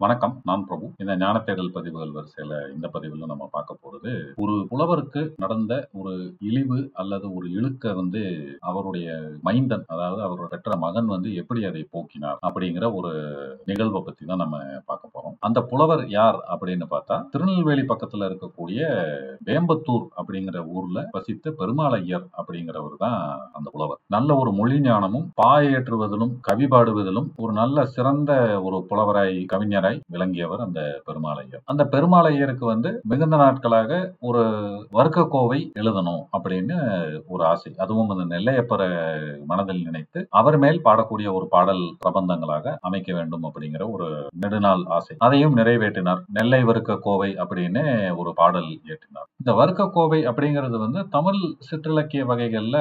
வணக்கம் நான் பிரபு. இந்த ஞான தேடல் பதிவுகள் வரிசையில இந்த பதிவுல நம்ம பார்க்க போறது ஒரு புலவருக்கு நடந்த ஒரு இழிவு அல்லது ஒரு இழுக்க வந்து அவருடைய மைந்தன் அதாவது அவரோட பெற்ற மகன் வந்து எப்படி அதை போக்கினார் அப்படிங்கிற ஒரு நிகழ்வை பத்தி தான் நம்ம பார்க்க போறோம். அந்த புலவர் யார் அப்படின்னு பார்த்தா திருநெல்வேலி பக்கத்துல இருக்கக்கூடிய வேம்பத்தூர் அப்படிங்கிற ஊர்ல வசித்த பெருமாளையர் அப்படிங்கிறவர் தான் அந்த புலவர். நல்ல ஒரு மொழி ஞானமும் பாயேற்றுவதிலும் கவி பாடுவதிலும் ஒரு நல்ல சிறந்த ஒரு புலவராய் கவிஞராய் விளங்கியவர் அந்த பெருமாளையர். அந்த பெருமாளையருக்கு வந்து மிகுந்த நாட்களாக ஒரு வர்க்க கோவை எழுதணும் அப்படின்னு ஒரு ஆசை. அதுவும் அந்த நெல்லையப்பர மனதில் நினைத்து அவர் மேல் பாடக்கூடிய ஒரு பாடல் பிரபந்தங்களாக அமைக்க வேண்டும் அப்படிங்கிற ஒரு நெடுநாள் ஆசை. அதையும் நிறைவேற்றினார். நெல்லை வர்க்க கோவை அப்படின்னு ஒரு பாடல் இயற்றினார். இந்த வர்க்க கோவை அப்படிங்கிறது வந்து தமிழ் சிற்றிலக்கிய வகைகள்ல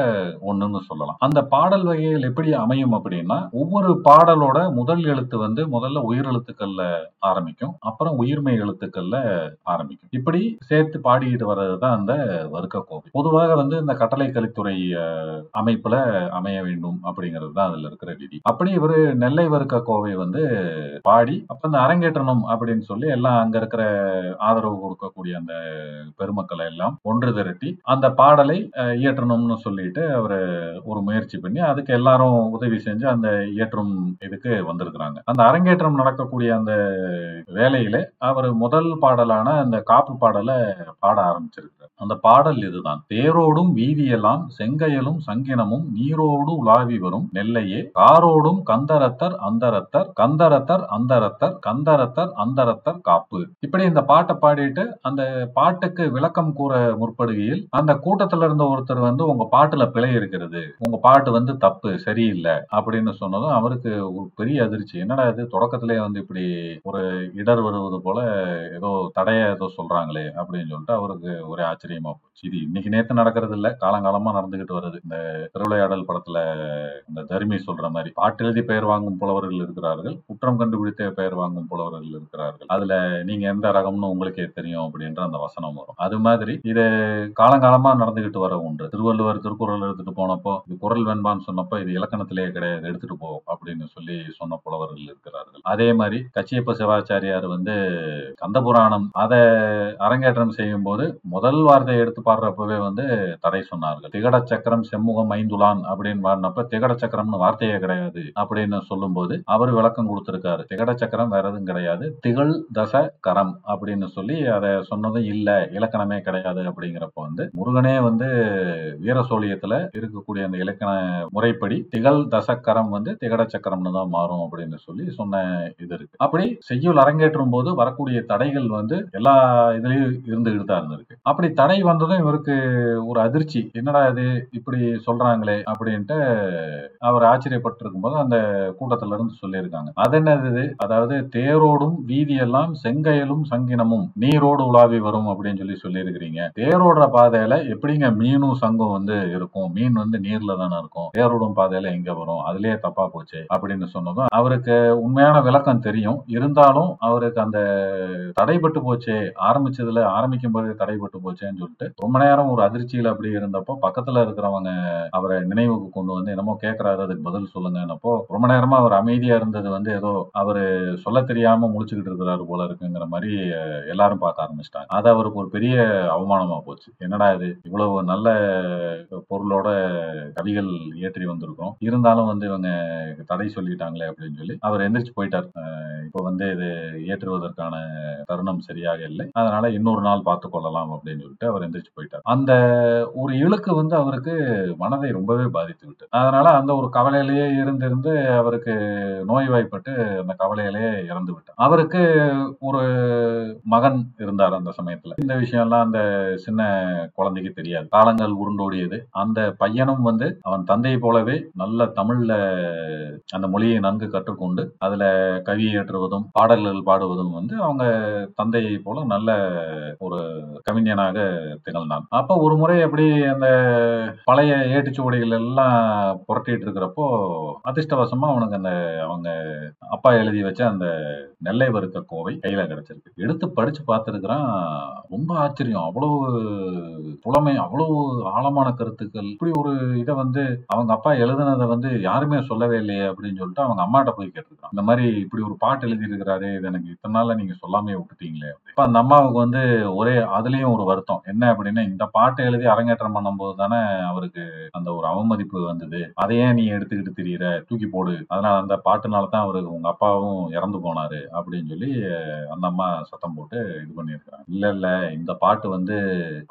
ஒண்ணுன்னு சொல்லலாம். அந்த பாடல் வகைகள் எப்படி அமையும் அப்படின்னா ஒவ்வொரு பாடலோட முதல் எழுத்து வந்து முதல்ல உயிரெழுத்துக்கள்ல ஆரம்பிக்கும். அப்புறம் உயிர்மை எழுத்துக்கள்ல ஆரம்பிக்கும். இப்படி சேர்த்து பாடிக்கிட்டு வர்றதுதான் அந்த வருக்க கோவை பொதுவாக வந்து இந்த கட்டளை கலித்துறை அமைப்புல அமைய வேண்டும் அப்படிங்கிறது தான் அதுல இருக்கிற விதி. அப்படி இவர் நெல்லை வருக்க கோவை வந்து பாடி அப்ப இந்த அரங்கேற்றணும் அப்படின்னு சொல்லி எல்லாம் அங்க இருக்கிற ஆதரவு கொடுக்கக்கூடிய அந்த பெருமக்களை எல்லாம் ஒன்று திரட்டி அந்த பாடலை இயற்றணும்னு சொல்லிட்டு அவர் ஒரு முயற்சி பண்ணி அதுக்கு எல்லாரும் உதவி செஞ்சு அந்த இயற்றும் இதுக்கு வந்திருக்கிறாங்க. அந்த அரங்கேற்றம் நடக்கக்கூடிய அந்த வேலையில அவர் முதல் பாடலான அந்த காப்பு பாடலை பாட ஆரம்பிச்சிருக்கிறார். அந்த பாடல் இதுதான். தேரோடும் வீதியெல்லாம் செங்கையலும் சங்கினமும் நீரோடு உலாவி வரும் நெல்லையே. காரோடும் கந்தரத்தர் அந்தரத்தர் கந்தரத்தர் அந்தரத்தர் கந்தரத்தர் அந்தரத்தர் காப்பு. இப்படி இந்த பாட்டை பாடிட்டு அந்த பாட்டுக்கு விளக்கம் கூற முற்படுகையில் அந்த கூட்டத்துல இருந்த ஒருத்தர் வந்து உங்க பாட்டுல பிழை இருக்கிறது. உங்க பாட்டு வந்து தப்பு சரியில்லை. அப்படின்னு சொன்னதும் அவருக்கு ஒரு பெரிய அதிர்ச்சி. என்னடா இது? தொடக்கத்திலே வந்து இப்படி ஒரு இடர் வருவது போல ஏதோ தடைய ஏதோ சொல்றாங்களே அப்படின்னு சொல்லிட்டு அவருக்கு ஒரே ஆச்சரியமா போச்சு. இது இன்னைக்கு நேத்து நடக்கிறது இல்ல காலங்காலமா நடந்துகிட்டு வருது. இந்த திருவிளையாடல் படத்துல இந்த தர்மி சொல்ற மாதிரி பாட்டு எழுதி பெயர் வாங்கும் புலவர்கள் இருக்கிறார்கள் குற்றம் கண்டுபிடித்த பெயர் வாங்கும் புலவர்கள் இருக்கிறார்கள். அதுல நீங்க எந்த ரகம்னு உங்களுக்கே தெரியும் அப்படின்ற அந்த வசனம் வரும். அது மாதிரி இது காலங்காலமா நடந்துகிட்டு வர ஒன்று. திருவள்ளுவர் திருக்குறள் எடுத்துட்டு போனப்போ இது குரல் வெண்பான்னு சொன்னப்போ இது இலக்கணத்திலேயே கிடையாது எடுத்துட்டு போ அப்படின்னு சொல்லி சொன்ன புலவர்கள் இருக்கிறார்கள். அதே மாதிரி கட்சியை ஐயப்ப சிவாச்சாரியார் வந்து கந்தபுராணம் அதை அரங்கேற்றம் செய்யும் போது முதல் வார்த்தையை எடுத்து பாடுறப்பவே வந்து தடை சொன்னார்கள். திகட சக்கரம் செம்முகம் ஐந்துலான் அப்படின்னு பாடினப்ப திகட சக்கரம்னு வார்த்தையே கிடையாது அப்படின்னு சொல்லும் போது அவர் விளக்கம் கொடுத்திருக்காரு. திகட சக்கரம் வேற எதுவும் கிடையாது. திகழ் தச கரம் அப்படின்னு சொல்லி அதை சொன்னதும் இல்ல இலக்கணமே கிடையாது அப்படிங்கிறப்ப வந்து முருகனே வந்து வீரசோழியத்துல இருக்கக்கூடிய அந்த இலக்கண முறைப்படி திகழ் தசக்கரம் வந்து திகட சக்கரம்னு தான் மாறும் அப்படின்னு சொல்லி சொன்ன இது இருக்கு. அப்படி செய்யுள் அரங்கேற்றும் போது வரக்கூடிய தடைகள் வந்து எல்லா இதுலயும் இருந்துகிட்டு தான் இருந்திருக்கு. அப்படி தடை வந்ததும் இவருக்கு ஒரு அதிர்ச்சி. என்னடா இது? இப்படி சொல்றாங்களே அப்படின்ட்டு அவர் ஆச்சரியப்பட்டிருக்கும் போது அந்த கூட்டத்துல இருந்து சொல்லியிருக்காங்க. அது என்னது அதாவது தேரோடும் வீதியெல்லாம் செங்கையலும் சங்கினமும் நீரோடு உலாவி வரும் அப்படின்னு சொல்லி சொல்லியிருக்கிறீங்க. தேரோடுற பாதையில எப்படிங்க மீனும் சங்கம் வந்து இருக்கும்? மீன் வந்து நீர்ல தானே இருக்கும். தேரோடும் பாதையில எங்க வரும்? அதுலயே தப்பா போச்சு அப்படின்னு சொன்னதும் அவருக்கு உண்மையான விளக்கம் தெரியும். இருந்தாலும் அவருக்கு அந்த தடைபட்டு போச்சே ஆரம்பிச்சதுல ஆரம்பிக்கும் போது தடைபட்டு போச்சேன்னு சொல்லிட்டு ரொம்ப நேரம் ஒரு அதிர்ச்சியில அப்படி இருந்தப்போ பக்கத்துல இருக்கிறவங்க அவரை நினைவுக்கு கொண்டு வந்து என்னமோ கேட்கறாரு அதுக்கு பதில் சொல்லுங்கன்னப்போ ரொம்ப நேரமா அவர் அமைதியா இருந்தது வந்து ஏதோ அவரு சொல்ல தெரியாம முழிச்சுக்கிட்டு இருக்கிறாரு போல இருக்குங்கிற மாதிரி எல்லாரும் பார்க்க ஆரம்பிச்சிட்டாங்க. அது அவருக்கு ஒரு பெரிய அவமானமா போச்சு. என்னடா இது? இவ்வளவு நல்ல பொருளோட கவிகள் இயற்றி வந்திருக்கோம் இருந்தாலும் வந்து இவங்க தடை சொல்லிட்டாங்களே அப்படின்னு சொல்லி அவர் எந்திரிச்சு போயிட்டார். இப்போ வந்து இது ஏற்றுவதற்கான தருணம் சரியாக இல்லை. அதனால இன்னொரு நாள் பார்த்து கொள்ளலாம் அப்படின்னு சொல்லிட்டு அவர் எந்திரிச்சு போயிட்டார். அந்த ஒரு இழுக்கு வந்து அவருக்கு மனதை ரொம்பவே பாதித்து விட்டு அதனால அந்த ஒரு கவலையிலேயே இருந்திருந்து அவருக்கு நோய்வாய்ப்பட்டு அந்த கவலையிலேயே இறந்து விட்டார். அவருக்கு ஒரு மகன் இருந்தார் அந்த சமயத்துல. இந்த விஷயம்லாம் அந்த சின்ன குழந்தைக்கு தெரியாது. காலங்கள் உருண்டோடியது. அந்த பையனும் வந்து அவன் தந்தையை போலவே நல்ல தமிழ்ல அந்த மொழியை நன்கு கற்றுக்கொண்டு அதுல கவி ஏற்றுவதும் பாடுவதும் பாடல்கள் பாடுவதும் வந்து அவங்க தந்தையை போல நல்ல ஒரு கவிஞனாக திகழ்ந்தான். அப்ப ஒரு முறை அப்படி அந்த பழைய ஏட்டுச்சுவடிகள் எல்லாம் புரட்டிட்டு இருக்கிறப்போ அதிர்ஷ்டவசமா அவனுக்கு அந்த அவங்க அப்பா எழுதி வச்ச அந்த நெல்லை வறுக்க கோவை கையில கிடைச்சிருக்கு. எடுத்து படிச்சு பார்த்துருக்கிறான். ரொம்ப ஆச்சரியம். அவ்வளவு புலமை அவ்வளவு ஆழமான கருத்துக்கள். இப்படி ஒரு இதை வந்து அவங்க அப்பா எழுதுனதை வந்து யாருமே சொல்லவே இல்லையே அப்படின்னு சொல்லிட்டு அவங்க அம்மாட்ட போய் கேட்டிருக்கான் இந்த மாதிரி இப்படி ஒரு பாட்டு எழுதி இருக்கிறாரு இது எனக்கு இத்தனை நாள்ல நீங்க சொல்லாமே விட்டுட்டீங்களே இப்ப அந்த அம்மாவுக்கு வந்து ஒரே அதுலயும் ஒரு வருத்தம். என்ன அப்படின்னா இந்த பாட்டை எழுதி அரங்கேற்றம் பண்ணும்போது தானே அவருக்கு அந்த ஒரு அவமதிப்பு வந்தது. அதையே நீ எடுத்துக்கிட்டு திரியிற தூக்கி போடு. அதனால அந்த பாட்டுனால தான் அவருக்கு உங்க அப்பாவும் இறந்து போனாரு அப்படின்னு சொல்லி அந்த அம்மா சத்தம் போட்டு இது பண்ணியிருக்கிறாங்க. இல்ல இல்ல இந்த பாட்டு வந்து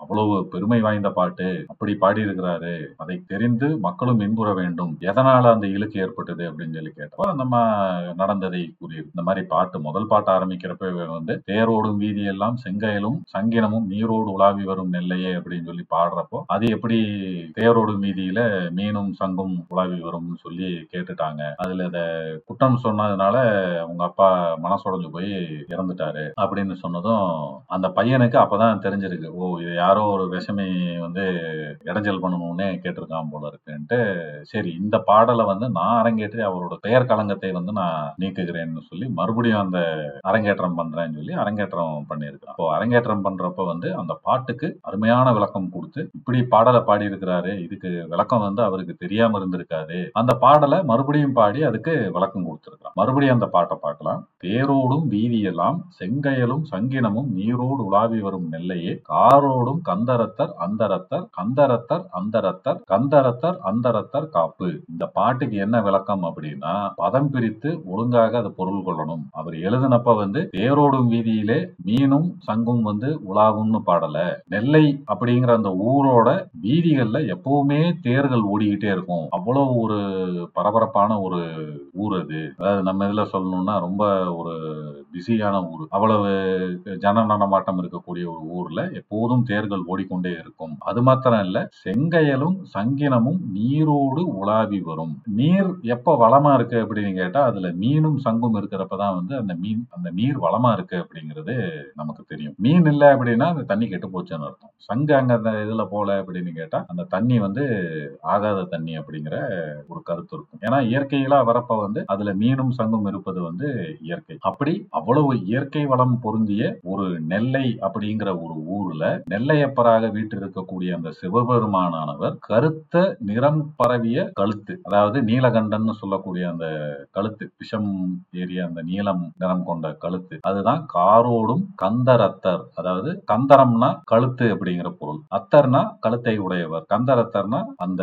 அவ்வளவு பெருமை வாய்ந்த பாட்டு. அப்படி பாடி இருக்கிறாரு அதை தெரிந்து மக்களும் இன்புற வேண்டும். எதனால அந்த இழுக்கு ஏற்பட்டது அப்படின்னு சொல்லி கேட்டப்போ அந்த அம்மா நடந்ததை கூறியிருக்கு இந்த மாதிரி பாட்டு முதல் பாட்டு ஆரம்பிக்கிறப்ப வந்து தேரோடும் வீதியெல்லாம் செங்கையிலும் சங்கினமும் நீரோடு உலாவி வரும் நெல்லையே அப்படின்னு சொல்லி பாடுறப்போ அது எப்படி தேரோடும் வீதியில மீனும் சங்கும் உலாவி வரும்னு சொல்லி கேட்டுட்டாங்க. அதுல இத குற்றம் சொன்னதுனால உங்க அப்பா மனசுடைஞ்சு போய் இறந்துட்டாரு அப்படின்னு சொன்னதும் அந்த பையனுக்கு அப்பதான் தெரிஞ்சிருக்கு. ஓ இது யாரோ ஒரு விஷமை வந்து இடைஞ்சல் பண்ணணும்னு கேட்டிருக்கான் போல இருக்குன்ட்டு சரி இந்த பாடலை வந்து நான் அரங்கேற்றி அவரோட பெயர் களங்கத்தை வந்து நான் நீக்குகிறேன்னு சொல்லி மறுபடியும் மறுபடியும் அந்த அரங்கேற்றம் பண்றேன்னு சொல்லி அரங்கேற்றம் பண்ணியிருக்கான். இப்போ அரங்கேற்றம் பண்றப்ப வந்து அந்த பாட்டுக்கு அருமையான விளக்கம் கொடுத்து இப்படி பாடலை பாடி இருக்கிறாரு இதுக்கு விளக்கம் வந்து அவருக்கு தெரியாம இருந்திருக்காது அந்த பாடலை மறுபடியும் பாடி அதுக்கு விளக்கம் கொடுத்திருக்கான் மறுபடியும் அந்த பாட்டை பார்க்கலாம். தேரோடும் வீதியெல்லாம் செங்கையலும் சங்கினமும் நீரோடு உலாவி வரும் நெல்லையே காரோடும் கந்தரத்தர் அந்தரத்தர் கந்தரத்தர் அந்தரத்தர் கந்தரத்தர் அந்தரத்தர் காப்பு. இந்த பாட்டுக்கு என்ன விளக்கம் அப்படின்னா பதம் பிரித்து ஒழுங்காக அதை பொருள் கொள்ளணும். அவர் எழுதினப்ப வந்து தேரோடும் வீதியிலே மீனும் சங்கும் வந்து உலாவும்னு பாடல. நெல்லை அப்படிங்கிற அந்த ஊரோட வீதிகள்ல எப்பவுமே தேர்கள் ஓடிக்கிட்டே இருக்கும். அவ்வளவு ஒரு பரபரப்பான ஒரு ஊர் அது. அதாவது நம்ம இதுல சொல்லணும்னா ரொம்ப ஒரு பிஸியான ஊர். அவ்வளவு ஜன நடமாட்டம் இருக்கக்கூடிய ஒரு ஊர்ல எப்போதும் தேர்கள் ஓடிக்கொண்டே இருக்கும். அது மாத்திரம் இல்ல செங்கையலும் சங்கினமும் நீரோடு உலாவி வரும். நீர் எப்ப வளமா இருக்கு அப்படின்னு கேட்டா அதுல மீனும் சங்கும் இருக்கிறப்பதான் வந்து அந்த மீன் அந்த நீர் வளமா இருக்கு அப்படிங்கிறது நமக்கு தெரியும். மீன் இல்ல அப்படின்னா அந்த தண்ணி கெட்டு போச்சுன்னு அர்த்தம். சங்கு அங்க அந்த இதுல போல அப்படின்னு கேட்டா அந்த தண்ணி வந்து ஆகாத தண்ணி அப்படிங்கிற ஒரு கருத்து இருக்கும். ஏன்னா இயற்கையில வரப்ப வந்து அதுல மீனும் சங்கும் இருப்பது வந்து இயற்கை. அப்படி அவ்வளவு இயற்கை வளம் பொருந்திய ஒரு நெல்லை அப்படிங்கிற ஒரு ஊர்ல நெல்லையப்பராக வீட்டில் இருக்கக்கூடிய அந்த சிவபெருமானானவர் கருத்த நிறம் பரவிய கழுத்து அதாவது நீலகண்டன் சொல்லக்கூடிய அந்த கழுத்து விஷம் ஏரிய அந்த நீர் நீலம் நிறம் கொண்ட கழுத்து. அதுதான் காரோடும் கந்தரத்தர். அதாவது கந்தரம்னா கழுத்து அப்படிங்கிற பொருள். அத்தர்னா கழுத்தை உடையவர். கந்தரத்தர்னா அந்த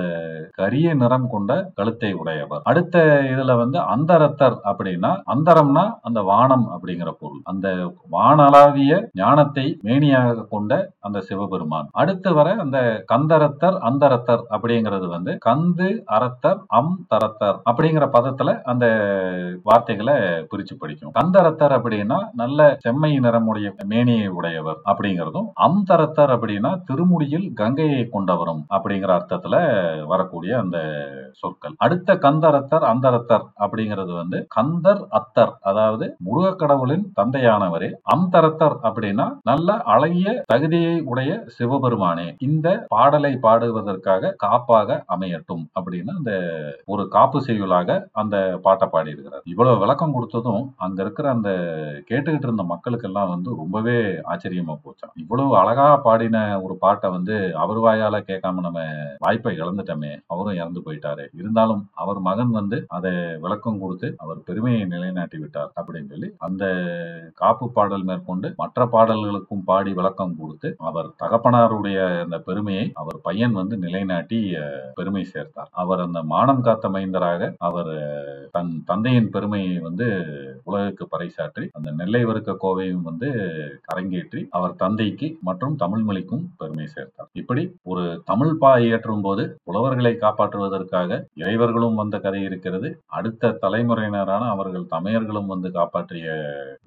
கரிய நிறம் கொண்ட கழுத்தை உடையவர். அடுத்த இதுல வந்து அந்தரத்தர் அப்படின்னா அந்தரம்னா அந்த வானம் அப்படிங்கிற பொருள். அந்த வானளாவிய ஞானத்தை மேனியாக கொண்ட அந்த சிவபெருமான். அடுத்து வர அந்த கந்தரத்தர் அந்தரத்தர் அப்படிங்கிறது வந்து கந்து அரத்தர் அம் தரத்தர் அப்படிங்கிற பதத்துல அந்த வார்த்தைகளை பிரிச்சு பிடிக்கும். கந்தரத்தர் அப்படின்னா நல்ல செம்மை நிறமுடைய மேனியை உடையவர் அப்படிங்கிறதும் அம்தரத்தர் அப்படின்னா திருமுடியில் கங்கையை கொண்டவரும் அப்படிங்கிற அர்த்தத்துல வரக்கூடிய அந்த சொற்கள். அடுத்த கந்தரத்தர் அந்தரத்தர் அப்படிங்கிறது வந்து கந்தர் அத்தர் அதாவது முருக கடவுளின் தந்தையானவரே. அம்தரத்தர் அப்படின்னா நல்ல அழகிய தகுதியை உடைய சிவபெருமானே. இந்த பாடலை பாடுவதற்காக காப்பாக அமையட்டும் அப்படின்னு அந்த ஒரு காப்பு செய்யுளாக அந்த பாட்டை பாடியிருக்கிறார். இவ்வளவு விளக்கம் கொடுத்ததும் அங்க இருக்கிற அந்த கேட்டுக்கிட்டு இருந்த மக்களுக்கெல்லாம் வந்து ரொம்பவே ஆச்சரியமா போச்சான் இவ்வளவு அழகா பாடின ஒரு பாட்டை வந்து அவர் வாயால கேட்காம நம்ம வாய்ப்பை இழந்துட்டோமே அவரும் இறந்து போயிட்டாரு. இருந்தாலும் அவர் மகன் வந்து அதை விளக்கம் கொடுத்து அவர் பெருமையை நிலைநாட்டி விட்டார் அப்படின்னு சொல்லி அந்த காப்பு பாடல் மேற்கொண்டு மற்ற பாடல்களுக்கும் பாடி விளக்கம் கொடுத்து அவர் தகப்பனாருடைய அந்த பெருமையை அவர் பையன் வந்து நிலைநாட்டி பெருமை சேர்த்தார். அவர் அந்த மானம் காத்த மைந்தராக அவர் தன் தந்தையின் பெருமையை வந்து உலகுக்கு பறைசாற்றி அந்த நெல்லை வறுக்க கோவையும் வந்து அரங்கேற்றி அவர் தந்தைக்கு மற்றும் தமிழ் மொழிக்கும் பெருமை சேர்த்தார். இப்படி ஒரு தமிழ் பா இயற்றும் போது புலவர்களை காப்பாற்றுவதற்காக இறைவர்களும் வந்த கதை இருக்கிறது. அடுத்த தலைமுறையினரான அவர்கள் தமையர்களும் வந்து காப்பாற்றிய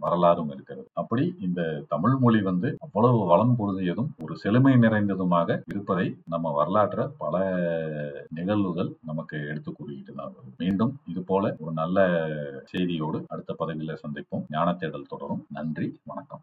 வரலாறும் இருக்கிறது. அப்படி இந்த தமிழ் மொழி வந்து அவ்வளவு வளம் பொருதியதும் ஒரு செழுமை நிறைந்ததுமாக இருப்பதை நம்ம வரலாற்ற பல நிகழ்வுகள் நமக்கு எடுத்து கூறிக்கிட்டு தான் வரும். மீண்டும் இது போல ஒரு நல்ல செய்தியோடு அடுத்த பதவியில சந்திப்போம். ஞான தேடல் தொடரும். நன்றி. வணக்கம்.